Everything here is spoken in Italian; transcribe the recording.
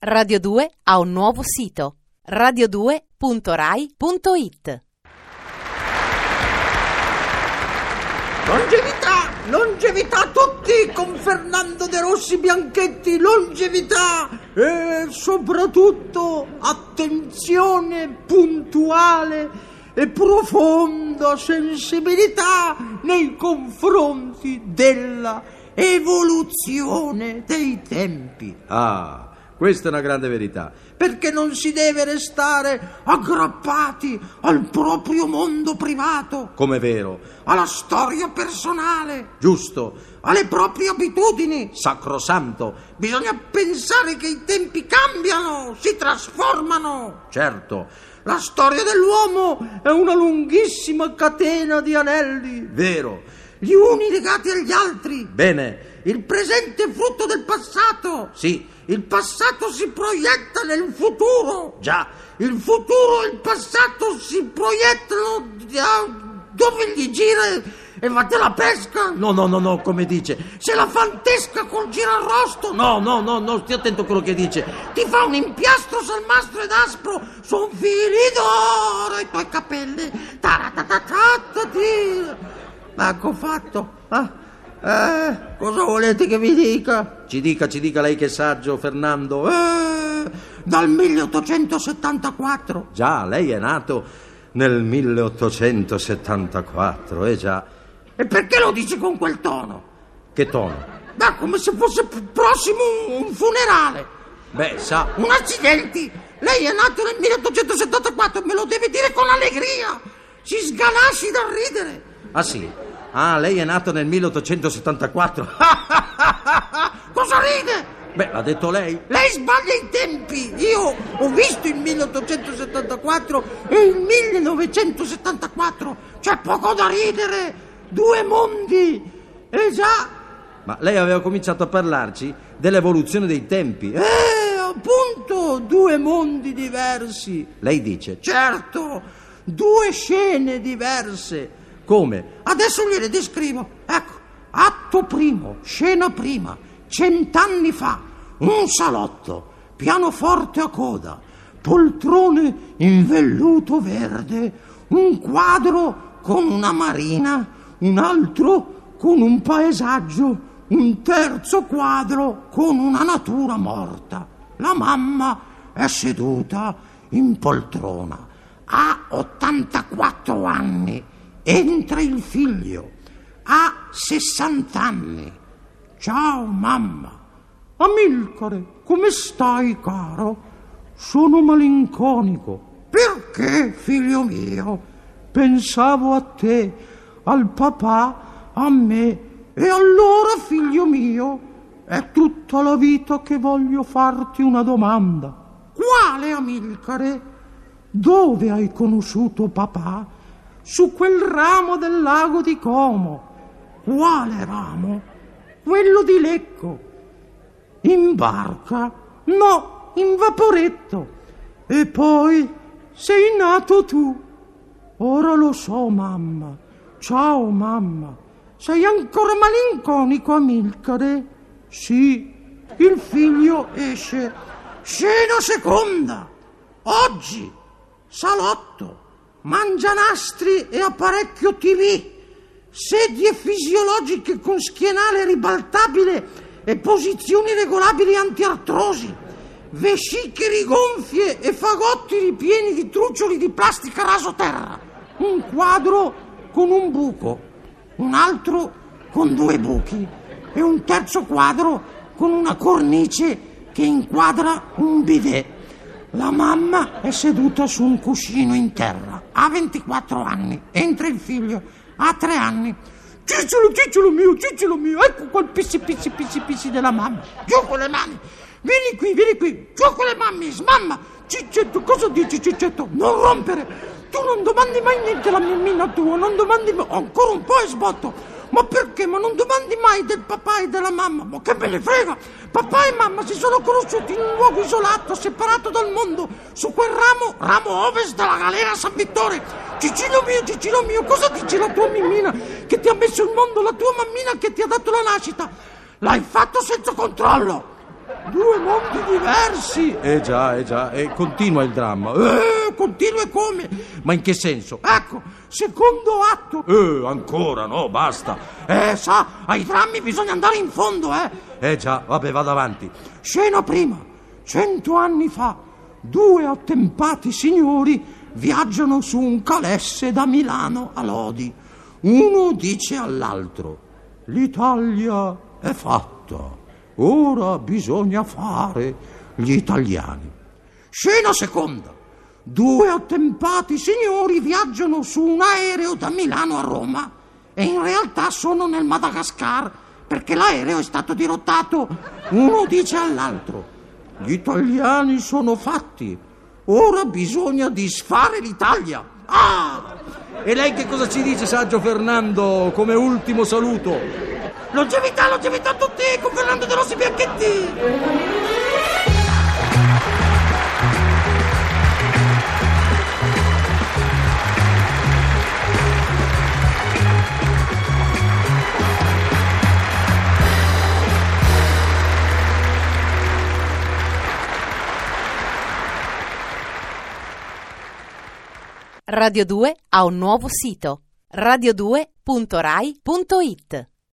Radio 2 ha un nuovo sito radio2.rai.it Longevità, longevità a tutti con Fernando De Rossi Bianchetti, longevità e soprattutto attenzione puntuale e profonda sensibilità nei confronti della evoluzione dei tempi. Ah, questa è una grande verità. Perché non si deve restare aggrappati al proprio mondo privato, Come vero. alla storia personale, Giusto. alle proprie abitudini. Sacrosanto. Bisogna pensare che i tempi cambiano, si trasformano. Certo. La storia dell'uomo è una lunghissima catena di anelli, Vero. Gli uni legati agli altri. Bene. Il presente è frutto del passato. Sì. Il passato si proietta nel futuro. Già. Il futuro e il passato si proiettano dove gli gira e va la pesca. No, no, no, no, come dice. Se la fantesca col girarrosto No, no, no, no, stia attento a quello che dice. ti fa un impiastro salmastro ed aspro, son fili d'oro i tuoi capelli. Taratatatatati. Ecco fatto. Ah, eh, cosa volete che vi dica? Ci dica, ci dica lei che è saggio, Fernando. Eh, dal 1874. Già, lei è nato nel 1874, eh già. E perché lo dice con quel tono? Che tono? Beh, come se fosse prossimo un un funerale. Beh, sa. Un accidenti! Lei è nato nel 1874, me lo deve dire con allegria! Si sganassi dal ridere! Ah sì. Ah, lei è nato nel 1874. Cosa ride? Beh, l'ha detto lei. Lei sbaglia i tempi! Io ho visto il 1874 e il 1974! C'è poco da ridere! Due mondi! Eh già! Ma lei aveva cominciato a parlarci dell'evoluzione dei tempi. Eh, appunto, due mondi diversi! Lei dice. Certo, due scene diverse. Come? Adesso gliele descrivo. Ecco, atto primo, scena prima, cent'anni fa, un salotto, pianoforte a coda, poltrone in velluto verde, un quadro con una marina, un altro con un paesaggio, un terzo quadro con una natura morta. La mamma è seduta in poltrona, ha 84 anni, entra il figlio, ha 60 anni. Ciao mamma. Amilcare, come stai caro? Sono malinconico. Perché, figlio mio? Pensavo a te, al papà, a me. E allora, figlio mio, è tutta la vita che voglio farti una domanda. Quale, Amilcare? Dove hai conosciuto papà? Su quel ramo del lago di Como. Quale ramo? Quello di Lecco. In barca? No, in vaporetto. E poi sei nato tu. Ora lo so, mamma. Ciao, mamma. Sei ancora malinconico, Amilcare? Sì, il figlio esce. Scena seconda. Oggi, salotto, mangianastri e apparecchio TV, sedie fisiologiche con schienale ribaltabile e posizioni regolabili antiartrosi, vesciche rigonfie e fagotti ripieni di truccioli di plastica rasoterra, un quadro con un buco, un altro con due buchi e un terzo quadro con una cornice che inquadra un bidet. La mamma è seduta su un cuscino in terra, ha 24 anni, entra il figlio, ha 3 anni. Cicciolo, cicciolo mio, cicciolo mio, ecco qua il pissi, pissi, pissi, pissi della mamma. Giù con le mani, vieni qui, vieni qui, giù con le mamme, smamma. Ciccetto, cosa dici Ciccetto? Non rompere, tu non domandi mai niente alla mammina tua, non domandi mai, ancora un po' e sbotto. Ma perché? Ma non domandi mai del papà e della mamma? Ma che me ne frega! Papà e mamma si sono conosciuti in un luogo isolato, separato dal mondo, su quel ramo, ramo ovest della galera San Vittore. Cicino mio, Cicino mio, cosa dice la tua mammina che ti ha messo il mondo, la tua mammina che ti ha dato la nascita? L'hai fatto senza controllo. Due mondi diversi! Eh già, eh già, e continua il dramma. Eh, continua e come? Ma in che senso? Ecco, secondo atto. Eh, ancora, no, basta. Eh, sa, ai drammi bisogna andare in fondo, eh. Eh già, vabbè, vado avanti. Scena prima, cento anni fa, due attempati signori viaggiano su un calesse da Milano a Lodi. Uno dice all'altro, l'Italia è fatta, ora bisogna fare gli italiani. Scena seconda, due attempati signori viaggiano su un aereo da Milano a Roma e in realtà sono nel Madagascar perché l'aereo è stato dirottato. Uno dice all'altro, gli italiani sono fatti, ora bisogna disfare l'Italia. Ah! E lei che cosa ci dice, saggio Fernando, come ultimo saluto? Longevità, longevità a tutti con Fernando De Rossi Bianchetti! Radio 2 ha un nuovo sito radio2.rai.it